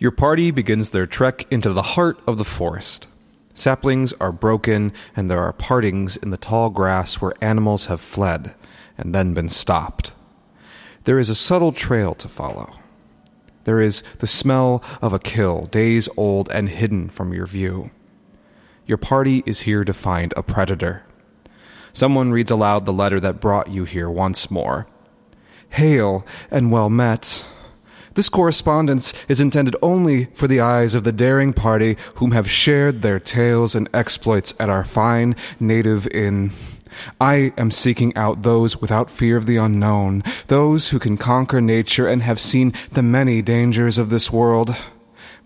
Your party begins their trek into the heart of the forest. Saplings are broken, and there are partings in the tall grass where animals have fled and then been stopped. There is a subtle trail to follow. There is the smell of a kill, days old and hidden from your view. Your party is here to find a predator. Someone reads aloud the letter that brought you here once more. Hail and well met. This correspondence is intended only for the eyes of the daring party whom have shared their tales and exploits at our fine native inn. I am seeking out those without fear of the unknown, those who can conquer nature and have seen the many dangers of this world.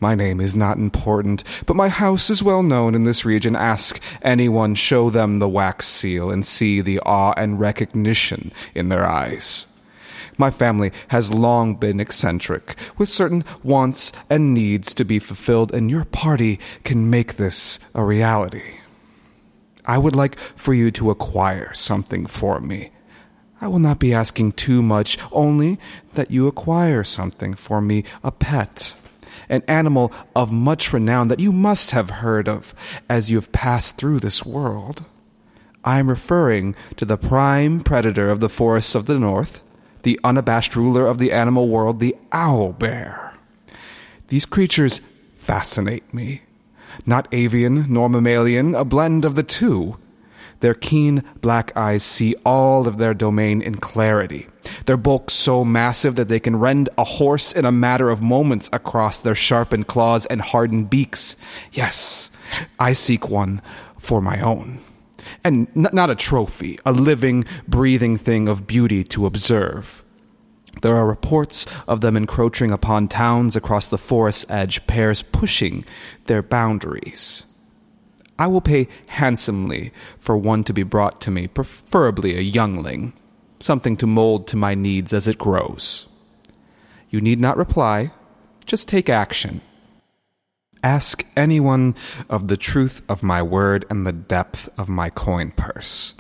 My name is not important, but my house is well known in this region. Ask anyone, show them the wax seal, and see the awe and recognition in their eyes. My family has long been eccentric, with certain wants and needs to be fulfilled, and your party can make this a reality. I would like for you to acquire something for me. I will not be asking too much, only that you acquire something for me a pet, an animal of much renown that you must have heard of as you have passed through this world. I am referring to the prime predator of the forests of the north, the unabashed ruler of the animal world, the owl bear. These creatures fascinate me. Not avian nor mammalian, a blend of the two. Their keen black eyes see all of their domain in clarity. Their bulk so massive that they can rend a horse in a matter of moments across their sharpened claws and hardened beaks. Yes, I seek one for my own and n- not a trophy, a living, breathing thing of beauty to observe. There are reports of them encroaching upon towns across the forest edge, pairs pushing their boundaries. I will pay handsomely for one to be brought to me, preferably a youngling, something to mold to my needs as it grows. You need not reply, just take action. Ask anyone of the truth of my word and the depth of my coin purse.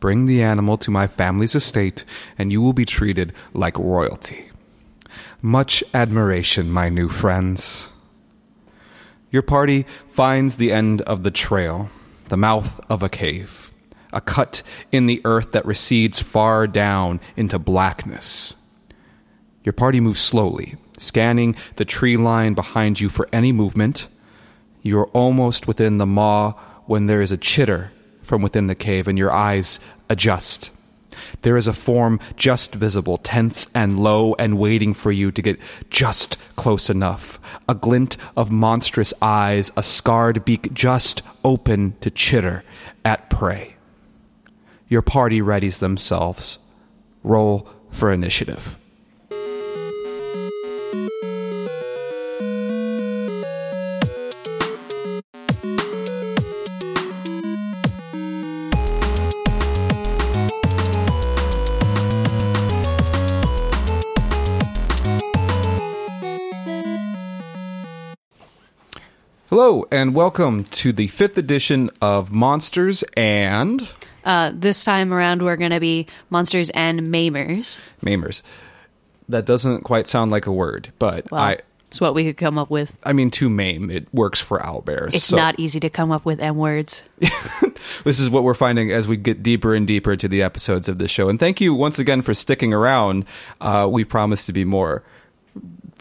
Bring the animal to my family's estate, and you will be treated like royalty. Much admiration, my new friends. Your party finds the end of the trail, the mouth of a cave, a cut in the earth that recedes far down into blackness. Your party moves slowly, scanning the tree line behind you for any movement. You are almost within the maw when there is a chitter from within the cave and your eyes adjust. There is a form just visible, tense and low, and waiting for you to get just close enough. A glint of monstrous eyes, a scarred beak just open to chitter at prey. Your party readies themselves. Roll for initiative. Hello, and welcome to the fifth edition of Monsters and Uh, this time around, we're going to be monsters and maimers. Maimers. That doesn't quite sound like a word, but Well, I it's what we could come up with. I mean to maim. It works for owlbears. It's so not easy to come up with M words. this is what we're finding as we get deeper and deeper into the episodes of this show. And thank you once again for sticking around. Uh, we promise to be more.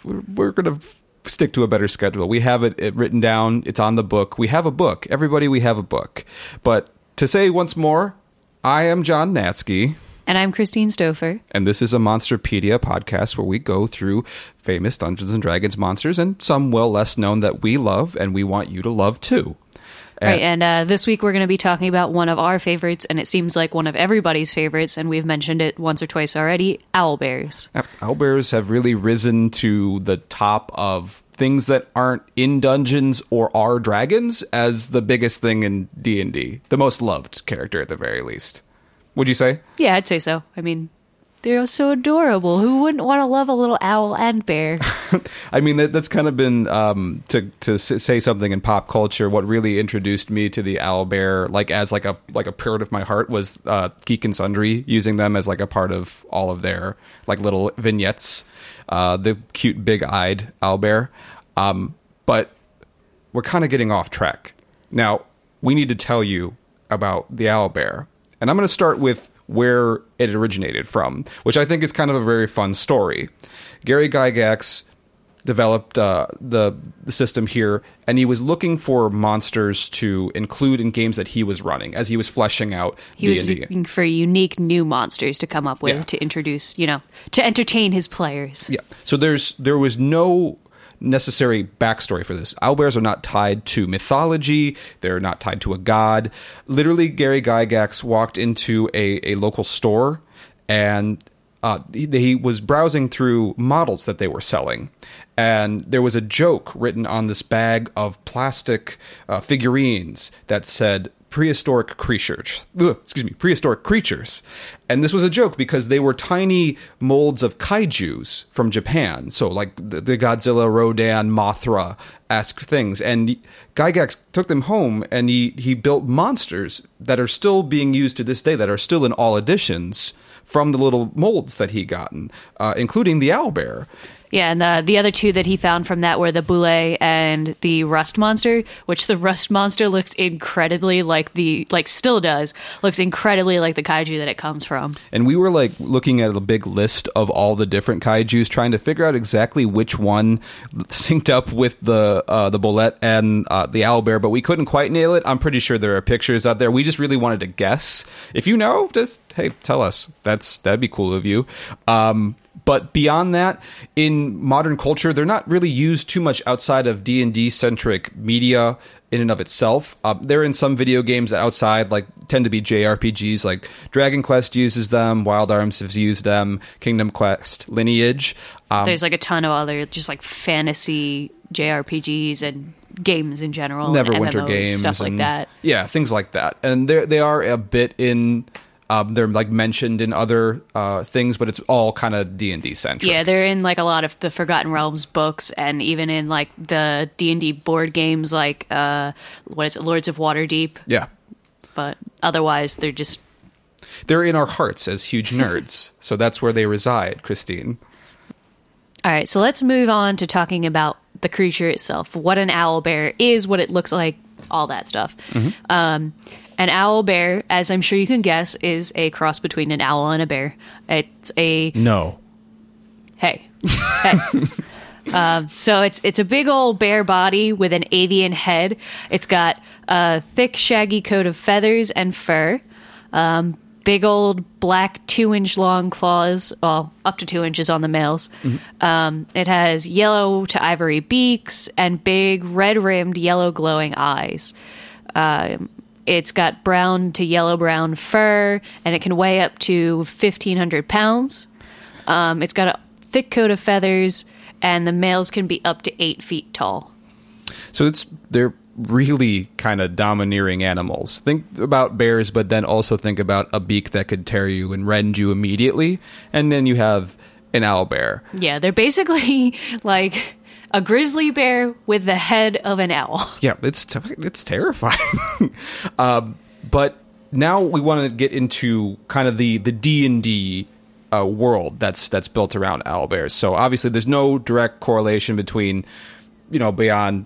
We're, we're going to stick to a better schedule. We have it, it written down. It's on the book. We have a book. Everybody, we have a book. But to say once more, I am John Natsky. And I'm Christine Stouffer. And this is a Monsterpedia podcast where we go through famous Dungeons and Dragons monsters and some well less known that we love and we want you to love too. right, and uh, this week we're going to be talking about one of our favorites, and it seems like one of everybody's favorites, and we've mentioned it once or twice already owl bears. Owlbears have really risen to the top of things that aren't in dungeons or are dragons as the biggest thing in D&D. The most loved character at the very least. Would you say? Yeah, I'd say so. I mean, they're so adorable. Who wouldn't want to love a little owl and bear? I mean, that, that's kind of been um, to to say something in pop culture. What really introduced me to the owl bear, like as like a like a part of my heart, was uh, Geek and Sundry using them as like a part of all of their like little vignettes. Uh, the cute big eyed owl bear. Um, but we're kind of getting off track. Now, we need to tell you about the owl bear, And I'm going to start with where it originated from, which I think is kind of a very fun story. Gary Gygax developed uh, the, the system here, and he was looking for monsters to include in games that he was running as he was fleshing out He was D&D. looking for unique new monsters to come up with Yeah. to introduce, you know, to entertain his players. Yeah. So there's there was no necessary backstory for this. Owlbears are not tied to mythology. They're not tied to a god. Literally, Gary Gygax walked into a, a local store and uh, he, he was browsing through models that they were selling. And there was a joke written on this bag of plastic uh, figurines that said, prehistoric creatures. Ugh, excuse me, prehistoric creatures. And this was a joke because they were tiny molds of kaijus from Japan. So like the, the Godzilla, Rodan, Mothra esque things. And Gygax took them home and he, he built monsters that are still being used to this day, that are still in all editions from the little molds that he gotten, uh, including the owlbear. Yeah, and the, the other two that he found from that were the Bulette and the Rust Monster, which the Rust Monster looks incredibly like the, like still does, looks incredibly like the kaiju that it comes from. And we were like looking at a big list of all the different kaijus, trying to figure out exactly which one synced up with the uh, the bulette and uh, the owlbear, but we couldn't quite nail it. I'm pretty sure there are pictures out there. We just really wanted to guess. If you know, just hey, tell us. That's that'd be cool of you. Um, but beyond that, in modern culture, they're not really used too much outside of D and D centric media in and of itself. Uh, they're in some video games outside like tend to be JRPGs, like Dragon Quest uses them, Wild Arms has used them, Kingdom Quest, Lineage. Um, There's like a ton of other just like fantasy JRPGs and games in general. Neverwinter games, stuff like and- that. Yeah, things like that, and they they are a bit in. Um, they're like mentioned in other uh, things, but it's all kind of D and D centric. Yeah, they're in like a lot of the Forgotten Realms books, and even in like the D and D board games, like uh, what is it, Lords of Waterdeep. yeah. But otherwise, they're just They're in our hearts as huge nerds, so that's where they reside, Christine. All right, so let's move on to talking about the creature itself, what an owl bear is, what it looks like, all that stuff. Um, an owl bear, as I'm sure you can guess, is a cross between an owl and a bear. It's a No. hey, hey. Um, so it's it's a big old bear body with an avian head. It's got a thick, shaggy coat of feathers and fur. Um, big old black two inch long claws, well, up to two inches on the males. Um, it has yellow to ivory beaks and big red rimmed yellow glowing eyes. Um, it's got brown to yellow brown fur and it can weigh up to 1,500 pounds. Um, it's got a thick coat of feathers and the males can be up to eight feet tall. So it's they're really kind of domineering animals. Think about bears, but then also think about a beak that could tear you and rend you immediately, and then you have an owl bear. Yeah, they're basically like a grizzly bear with the head of an owl. Yeah, it's t- it's terrifying. um, but now we want to get into kind of the the D and D uh, world that's that's built around owl bears. So obviously, there's no direct correlation between you know beyond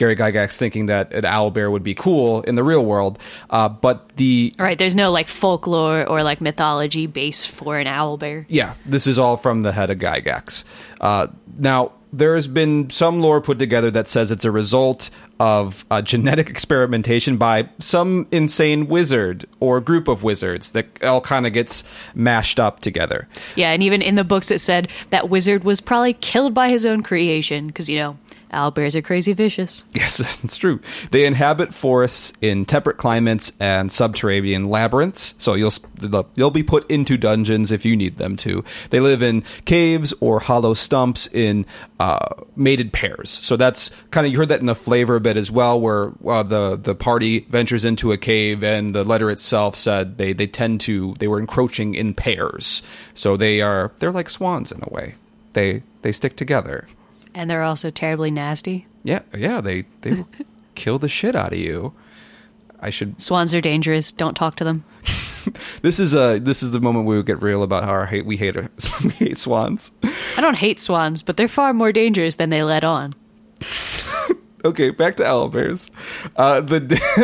Gary Gygax thinking that an owl bear would be cool in the real world, uh, but the All right, there's no like folklore or like mythology base for an owl bear. Yeah, this is all from the head of Gygax. Uh, now, there has been some lore put together that says it's a result of uh, genetic experimentation by some insane wizard or group of wizards that all kind of gets mashed up together. Yeah, and even in the books it said that wizard was probably killed by his own creation because you know owl bears are crazy vicious. Yes, it's true. They inhabit forests in temperate climates and subterranean labyrinths. So you'll you'll be put into dungeons if you need them to. They live in caves or hollow stumps in uh, mated pairs. So that's kind of you heard that in the flavor a bit as well, where uh, the the party ventures into a cave and the letter itself said they they tend to they were encroaching in pairs. So they are they're like swans in a way. They they stick together. And they're also terribly nasty. Yeah, yeah, they they will kill the shit out of you. I should. Swans are dangerous. Don't talk to them. This is uh this is the moment we would get real about how our hate we hate we hate swans. I don't hate swans, but they're far more dangerous than they let on. Okay, back to owlbears. Uh, the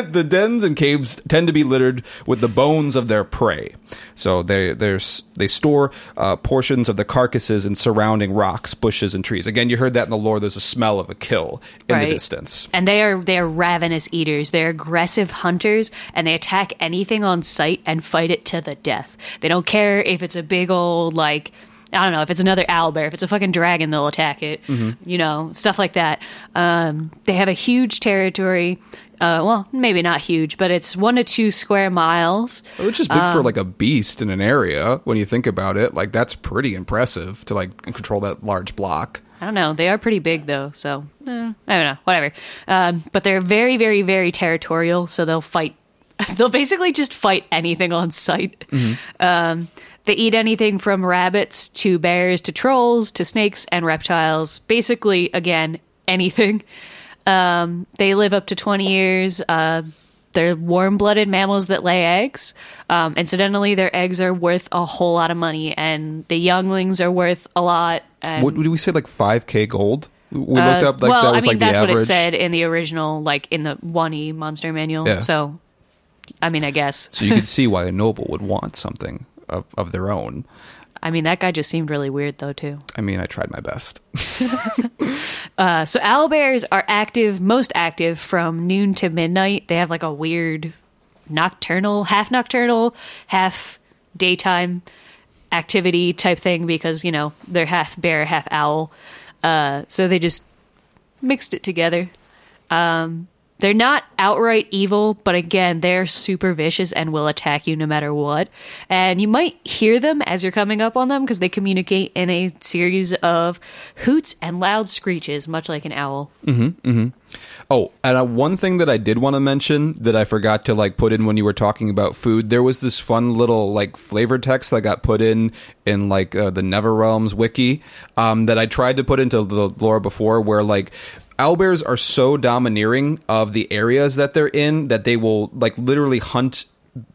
the dens and caves tend to be littered with the bones of their prey. So they they store uh, portions of the carcasses in surrounding rocks, bushes, and trees. Again, you heard that in the lore. There's a smell of a kill in Right. the distance. And they are they are ravenous eaters. They're aggressive hunters, and they attack anything on sight and fight it to the death. They don't care if it's a big old like I don't know if it's another owlbear. If it's a fucking dragon, they'll attack it. You know, stuff like that. Um, they have a huge territory. Uh, well, maybe not huge, but it's one to two square miles. Which is big Um, for like a beast in an area when you think about it. Like that's pretty impressive to like control that large block. I don't know. They are pretty big though, so eh, I don't know. Whatever. Um, but they're very, very, very territorial. So they'll fight. They'll basically just fight anything on sight. Um, they eat anything from rabbits to bears to trolls to snakes and reptiles. Basically, again, anything. Um, they live up to twenty years. Uh, they're warm-blooded mammals that lay eggs. Um, incidentally, their eggs are worth a whole lot of money, and the younglings are worth a lot. And What did we say? Like five k gold. We looked up like well, that was I mean like that's what it said in the original, like in the one E monster manual. Yeah. So, I mean, I guess. So you could see why a noble would want something of, of their own. I mean, that guy just seemed really weird though too. I mean, I tried my best. Uh, so owlbears are active, most active from noon to midnight. They have like a weird nocturnal, half nocturnal, half daytime activity type thing because you know they're half bear, half owl. Uh, so they just mixed it together. Um, they're not outright evil, but again, they're super vicious and will attack you no matter what. And you might hear them as you're coming up on them because they communicate in a series of hoots and loud screeches, much like an owl. Oh, and uh, one thing that I did want to mention that I forgot to like put in when you were talking about food, there was this fun little like flavor text that got put in in like uh, the Never Realms wiki um, that I tried to put into the lore before, where like owlbears are so domineering of the areas that they're in that they will like literally hunt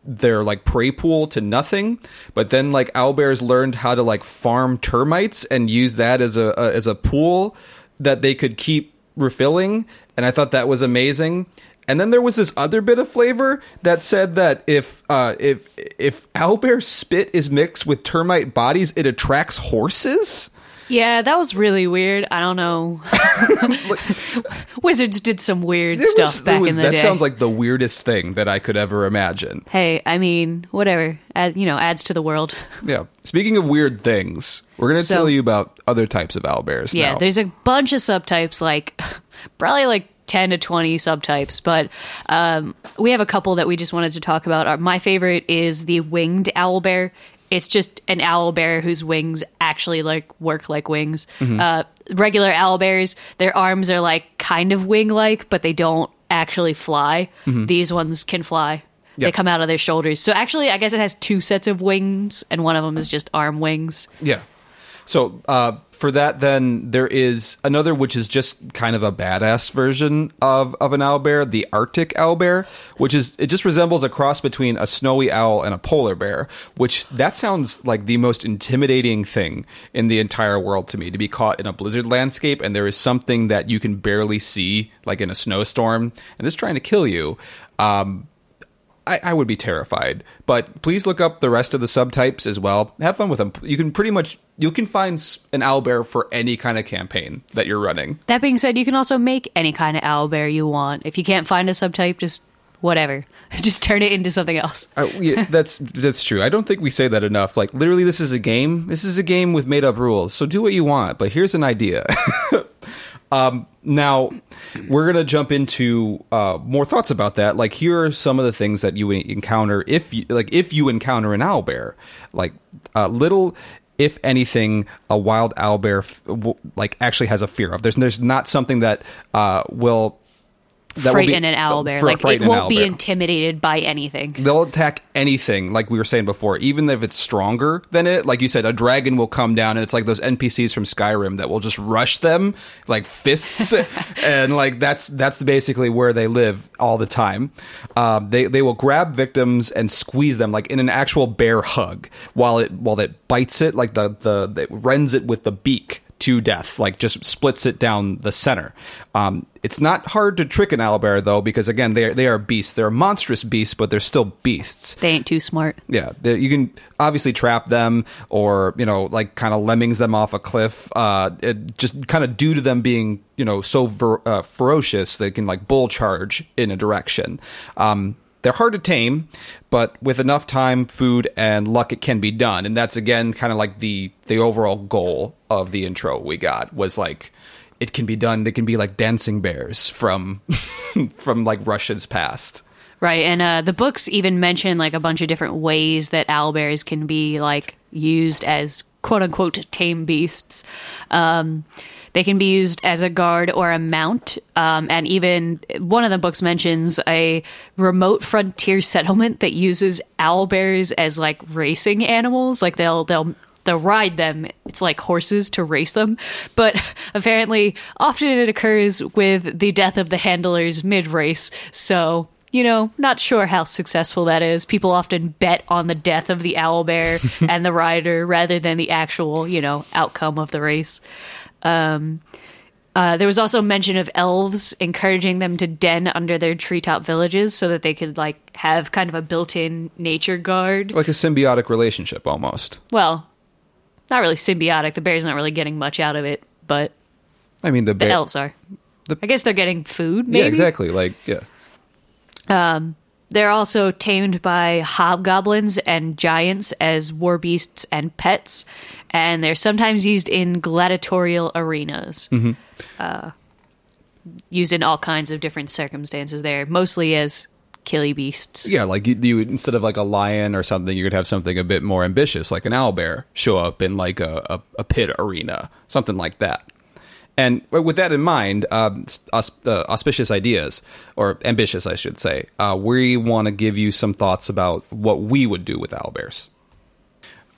their like prey pool to nothing. But then like owlbears learned how to like farm termites and use that as a, a as a pool that they could keep refilling. And i thought that was amazing. And then there was this other bit of flavor that said that if uh if if owlbear spit is mixed with termite bodies it attracts horses Yeah, that was really weird. I don't know. Wizards did some weird was- stuff back was- in the that day. That sounds like the weirdest thing that i could ever imagine hey, I mean, whatever. Add, you know, adds to the world. yeah speaking of weird things we're gonna So- tell you about other types of owlbears Yeah, now. there's a bunch of subtypes, like probably like 10 to 20 subtypes, but um, we have a couple that we just wanted to talk about. Our, my favorite is the winged owlbear. It's just an owl bear whose wings actually like work like wings. Mm-hmm. Uh, regular owlbears, their arms are like kind of wing like, but they don't actually fly. These ones can fly. They Mm-hmm. Come out of their shoulders. So actually, I guess it has two sets of wings, and one of them is just arm wings. Yeah. So uh, for that, then there is another, which is just kind of a badass version of of an owl bear, the Arctic owl bear, which is it just resembles a cross between a snowy owl and a polar bear. Which that sounds like the most intimidating thing in the entire world to me to be caught in a blizzard landscape and there is something that you can barely see, like in a snowstorm, and it's trying to kill you. Um, I, I would be terrified. But please look up the rest of the subtypes as well. Have fun with them. You can pretty much you can find an owlbear for any kind of campaign that you're running. That being said, you can also make any kind of owlbear you want. If you can't find a subtype, just whatever. Just turn it into something else. Uh, yeah, that's that's true. I don't think we say that enough. Like literally, this is a game. This is a game with made up rules. So do what you want. But here's an idea. um, now we're gonna jump into uh, more thoughts about that. Like here are some of the things that you encounter if you like if you encounter an owl bear. Like uh, little. If anything, a wild owlbear f- w- like actually has a fear of. There's there's not something that uh, will that will be- an owlbear. Like it won't be intimidated by anything. They'll attack anything, like we were saying before, even if it's stronger than it. Like you said, a dragon will come down, and it's like those NPCs from Skyrim that will just rush them like fists, and like that's that's basically where they live all the time. Um, they they will grab victims and squeeze them like in an actual bear hug, while it while it bites it, like the the it rends it with the beak to death, like just splits it down the center. Um, it's not hard to trick an owlbear though, because again, they are, they are beasts. They're monstrous beasts, but they're still beasts. They ain't too smart. Yeah, you can obviously trap them, or you know, like kind of lemmings them off a cliff. Uh, it, just kind of due to them being you know so ver- uh, ferocious, they can like bull charge in a direction. Um, they're hard to tame, but with enough time, food, and luck, it can be done. And that's again kind of like the the overall goal of the intro we got was like it can be done. They can be like dancing bears from from like Russia's past. Right, and uh, the books even mention like a bunch of different ways that owlbears can be like used as quote unquote tame beasts. Um, they can be used as a guard or a mount, um, and even one of the books mentions a remote frontier settlement that uses owl bears as like racing animals. Like they'll they'll they'll ride them. It's like horses to race them. But apparently, often it occurs with the death of the handlers mid race. So, you know, not sure how successful that is. People often bet on the death of the owl bear and the rider rather than the actual, you know, outcome of the race. Um, uh, there was also mention of elves encouraging them to den under their treetop villages so that they could like have kind of a built-in nature guard. Like a symbiotic relationship almost. Well, not really symbiotic. The bear's not really getting much out of it, but I mean, the, the elves are. the- I guess they're getting food. Maybe Yeah, exactly. Like, yeah. They're also tamed by hobgoblins and giants as war beasts and pets, and they're sometimes used in gladiatorial arenas. Uh, used in all kinds of different circumstances. There, mostly as killy beasts. Yeah, like you, you instead of like a lion or something, you could have something a bit more ambitious, like an owl bear, show up in like a, a, a pit arena, something like that. And with that in mind, um, aus- uh, auspicious ideas, or ambitious, I should say, uh, we want to give you some thoughts about what we would do with owlbears.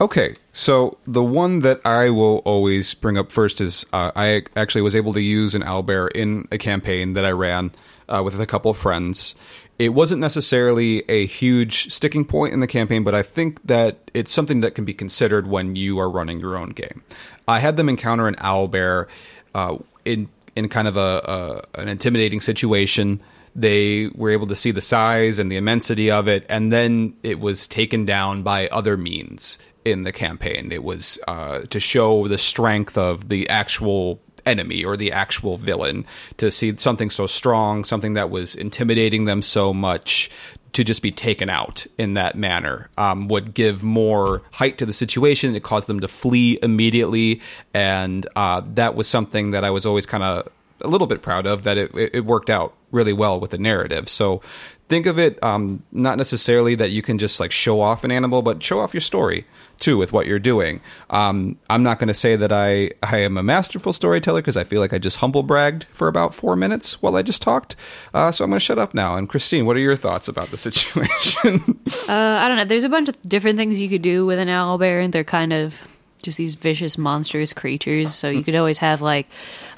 Okay, so the one that I will always bring up first is uh, I actually was able to use an owlbear in a campaign that I ran uh, with a couple of friends. It wasn't necessarily a huge sticking point in the campaign, but I think that it's something that can be considered when you are running your own game. I had them encounter an owlbear uh, in in kind of a, a an intimidating situation they were able to see the size and the immensity of it, and then it was taken down by other means in the campaign. It was uh, to show the strength of the actual enemy or the actual villain, to see something so strong, something that was intimidating them so much. To just be taken out in that manner um, would give more height to the situation. It caused them to flee immediately, and uh, that was something that I was always kind of a little bit proud of that it, it worked out really well with the narrative. So think of it um, not necessarily that you can just like show off an animal, but show off your story too with what you're doing. Um, I'm not going to say that I I am a masterful storyteller because I feel like I just humble bragged for about four minutes while I just talked. Uh, so I'm going to shut up now. And Christine, what are your thoughts about the situation? Uh, I don't know. There's a bunch of different things you could do with an owlbear. And they're kind of just these vicious, monstrous creatures. So you hmm. could always have like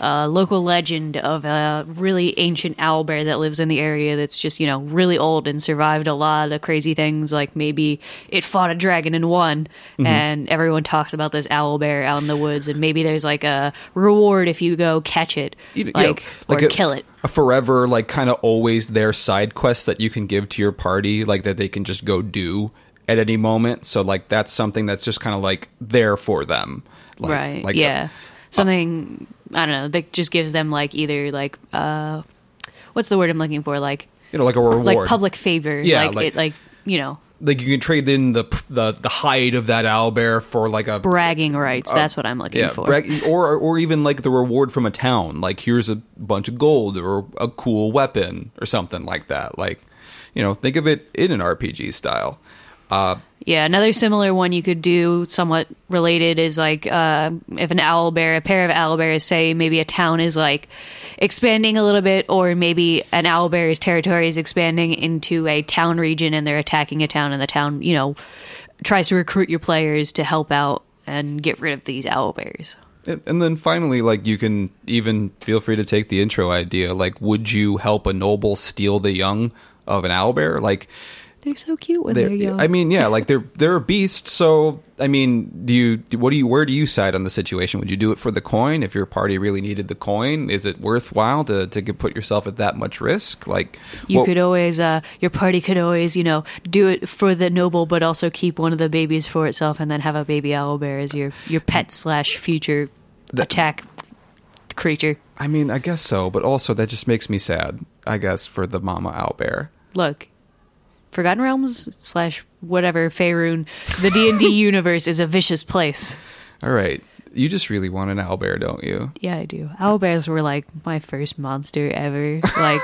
a local legend of a really ancient owl bear that lives in the area that's just you know really old and survived a lot of crazy things. Like maybe it fought a dragon and won, mm-hmm. and everyone talks about this owl bear out in the woods. And maybe there's like a reward if you go catch it, You like like or a- kill it. a forever like kind of always there side quest that you can give to your party like that they can just go do at any moment so like that's something that's just kind of like there for them like, right like yeah something i don't know that just gives them like either like uh what's the word i'm looking for like you know like a reward like public favor Yeah, like, like- it like you know like you can trade in the the the hide of that owlbear for like a bragging rights that's what i'm looking yeah, for brag- or or even like the reward from a town. Like here's a bunch of gold or a cool weapon or something like that. Like you know, think of it in an RPG style. Uh, Yeah, another similar one you could do, somewhat related, is like uh, if an owl bear, a pair of owl bears, say maybe a town is like expanding a little bit, or maybe an owl bear's territory is expanding into a town region and they're attacking a town, and the town, you know, tries to recruit your players to help out and get rid of these owl bears. And then finally, like you can even feel free to take the intro idea. Like, would you help a noble steal the young of an owl bear? Like, They're so cute when They're- they're, young. I mean, yeah, like they're they're a beast. So, I mean, do you what do you where do you side on the situation? Would you do it for the coin if your party really needed the coin? Is it worthwhile to to get- put yourself at that much risk? Like, you what- could always, uh, your party could always, you know, do it for the noble, but also keep one of the babies for itself, and then have a baby owl bear as your your pet slash future attack creature. I mean, I guess so, but also that just makes me sad. I guess for the mama owl bear. Look, Forgotten Realms slash whatever Faerun, the D and D universe is a vicious place. All right, you just really want an owlbear, don't you? Yeah, I do. Owlbears were like my first monster ever. Like,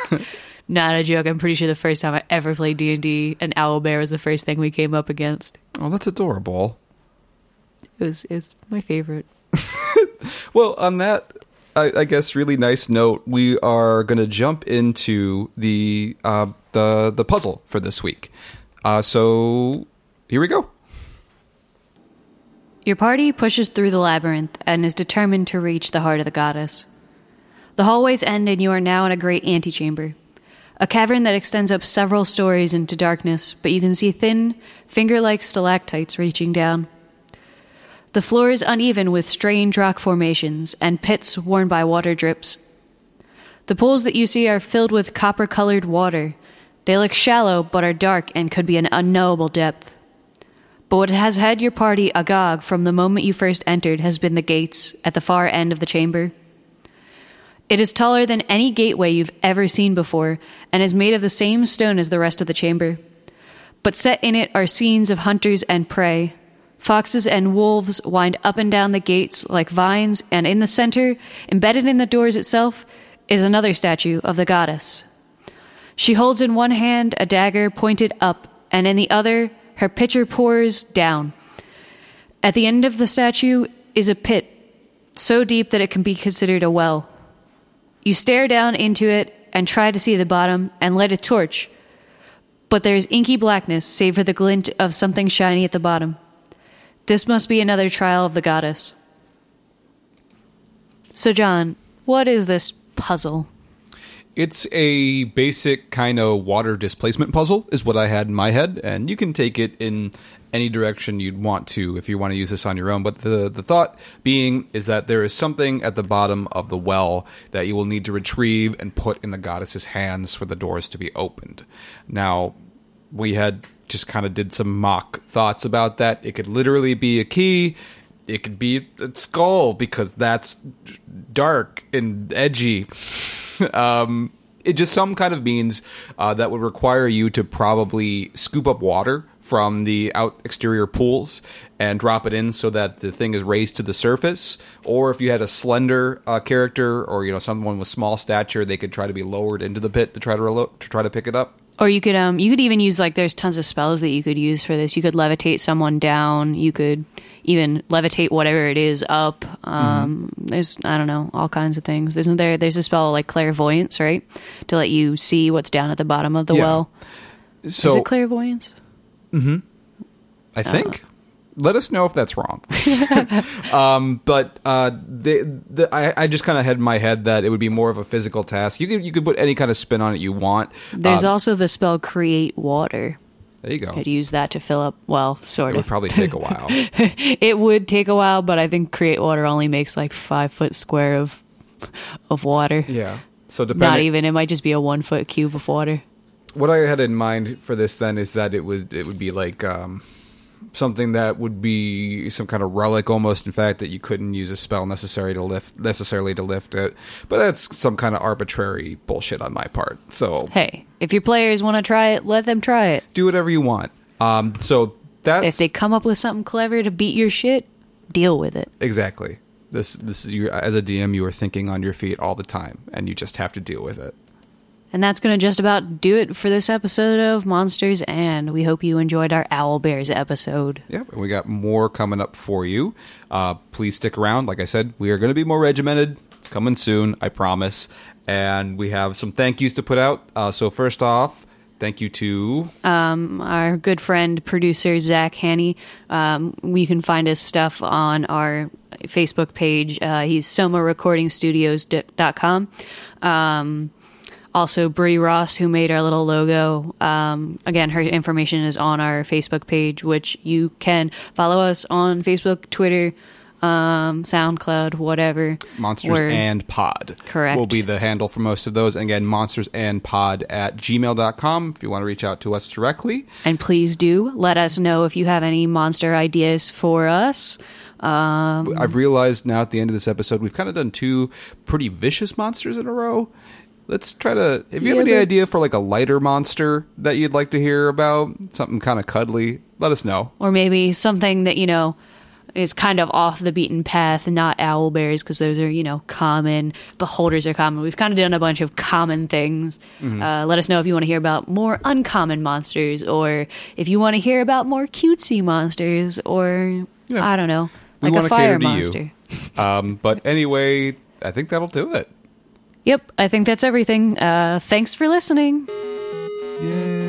not a joke. I'm pretty sure the first time I ever played D and D, an owlbear was the first thing we came up against. Oh, that's adorable. It was it was my favorite. Well, on that, I, I guess really nice note, we are going to jump into the uh, the the puzzle for this week. Uh, so here we go. Your party pushes through the labyrinth and is determined to reach the heart of the goddess. The hallways end, and you are now in a great antechamber. A cavern that extends up several stories into darkness, but you can see thin, finger like stalactites reaching down. The floor is uneven with strange rock formations and pits worn by water drips. The pools that you see are filled with copper colored water. They look shallow but are dark and could be an unknowable depth. But what has had your party agog from the moment you first entered has been the gates at the far end of the chamber. It is taller than any gateway you've ever seen before and is made of the same stone as the rest of the chamber. But set in it are scenes of hunters and prey. Foxes and wolves wind up and down the gates like vines, and in the center, embedded in the doors itself, is another statue of the goddess. She holds in one hand a dagger pointed up, and in the other, her pitcher pours down. At the end of the statue is a pit so deep that it can be considered a well. You stare down into it and try to see the bottom and light a torch, but there is inky blackness save for the glint of something shiny at the bottom. This must be another trial of the goddess. So, John, what is this puzzle? It's a basic kind of water displacement puzzle, is what I had in my head, and you can take it in any direction you'd want to if you want to use this on your own. But the the thought being is that there is something at the bottom of the well that you will need to retrieve and put in the goddess's hands for the doors to be opened. Now, we had just kind of did some mock thoughts about that. It could literally be a key. It could be a skull because that's dark and edgy. um, it just some kind of means uh, that would require you to probably scoop up water from the out exterior pools and drop it in so that the thing is raised to the surface. Or if you had a slender uh, character or you know someone with small stature, they could try to be lowered into the pit to try to relo- to try to pick it up. Or you could um you could even use like there's tons of spells that you could use for this. You could levitate someone down. You could even levitate whatever it is up. Um, There's I don't know all kinds of things. Isn't there? There's a spell like clairvoyance, right, to let you see what's down at the bottom of the Yeah. well. So is it clairvoyance? I think. Let us know if that's wrong. um, but uh, the, the, I, I just kind of had in my head that it would be more of a physical task. You could you could put any kind of spin on it you want. There's Uh, also the spell create water. there you go. Could use that to fill up. Well, sort of. It would probably take a while. It would take a while, but I think create water only makes like five foot square of of water. yeah. So depending, Not even. It might just be a one foot cube of water. what I had in mind for this then is that it was it would be like um, something that would be some kind of relic almost. In fact, that you couldn't use a spell necessary to lift necessarily to lift it. But that's some kind of arbitrary bullshit on my part. So Hey, if your players want to try it, let them try it. do whatever you want. Um, so that's If they come up with something clever to beat your shit, deal with it. exactly this. This is you as a DM, you are thinking on your feet all the time, and you just have to deal with it. And that's going to just about do it for this episode of Monsters, and we hope you enjoyed our Owl Bears episode. Yep, and we got more coming up for you. Uh, please stick around. Like I said, we are going to be more regimented. It's coming soon, I promise. And we have some thank yous to put out. Uh, so first off, thank you to Our good friend, producer Zach Hanny. Um, you can find his stuff on our Facebook page. Uh, he's somarecordingstudios.com. Um, also Brie Ross, who made our little logo. Um, again, her information is on our Facebook page, which you can follow us on Facebook, Twitter, um, SoundCloud, whatever. Monsters We're- and Pod. Correct. Will be the handle for most of those. And again, monsters and pod at gmail.com if you want to reach out to us directly. And please do let us know if you have any monster ideas for us. Um, I've realized now at the end of this episode, we've kind of done two pretty vicious monsters in a row. Let's try to. If you have Yeah, any but- idea for like a lighter monster that you'd like to hear about, something kind of cuddly, let us know. or maybe something that, you know, is kind of off the beaten path, not owl bears, because those are, you know, common. Beholders are common. We've kind of done a bunch of common things. Mm-hmm. Uh, let us know if you want to hear about more uncommon monsters, or if you want to hear about more cutesy monsters, or Yeah. I don't know, We like a fire cater to you. monster. Um, but anyway, I think that'll do it. Yep, I think that's everything. Uh, thanks for listening. Yay.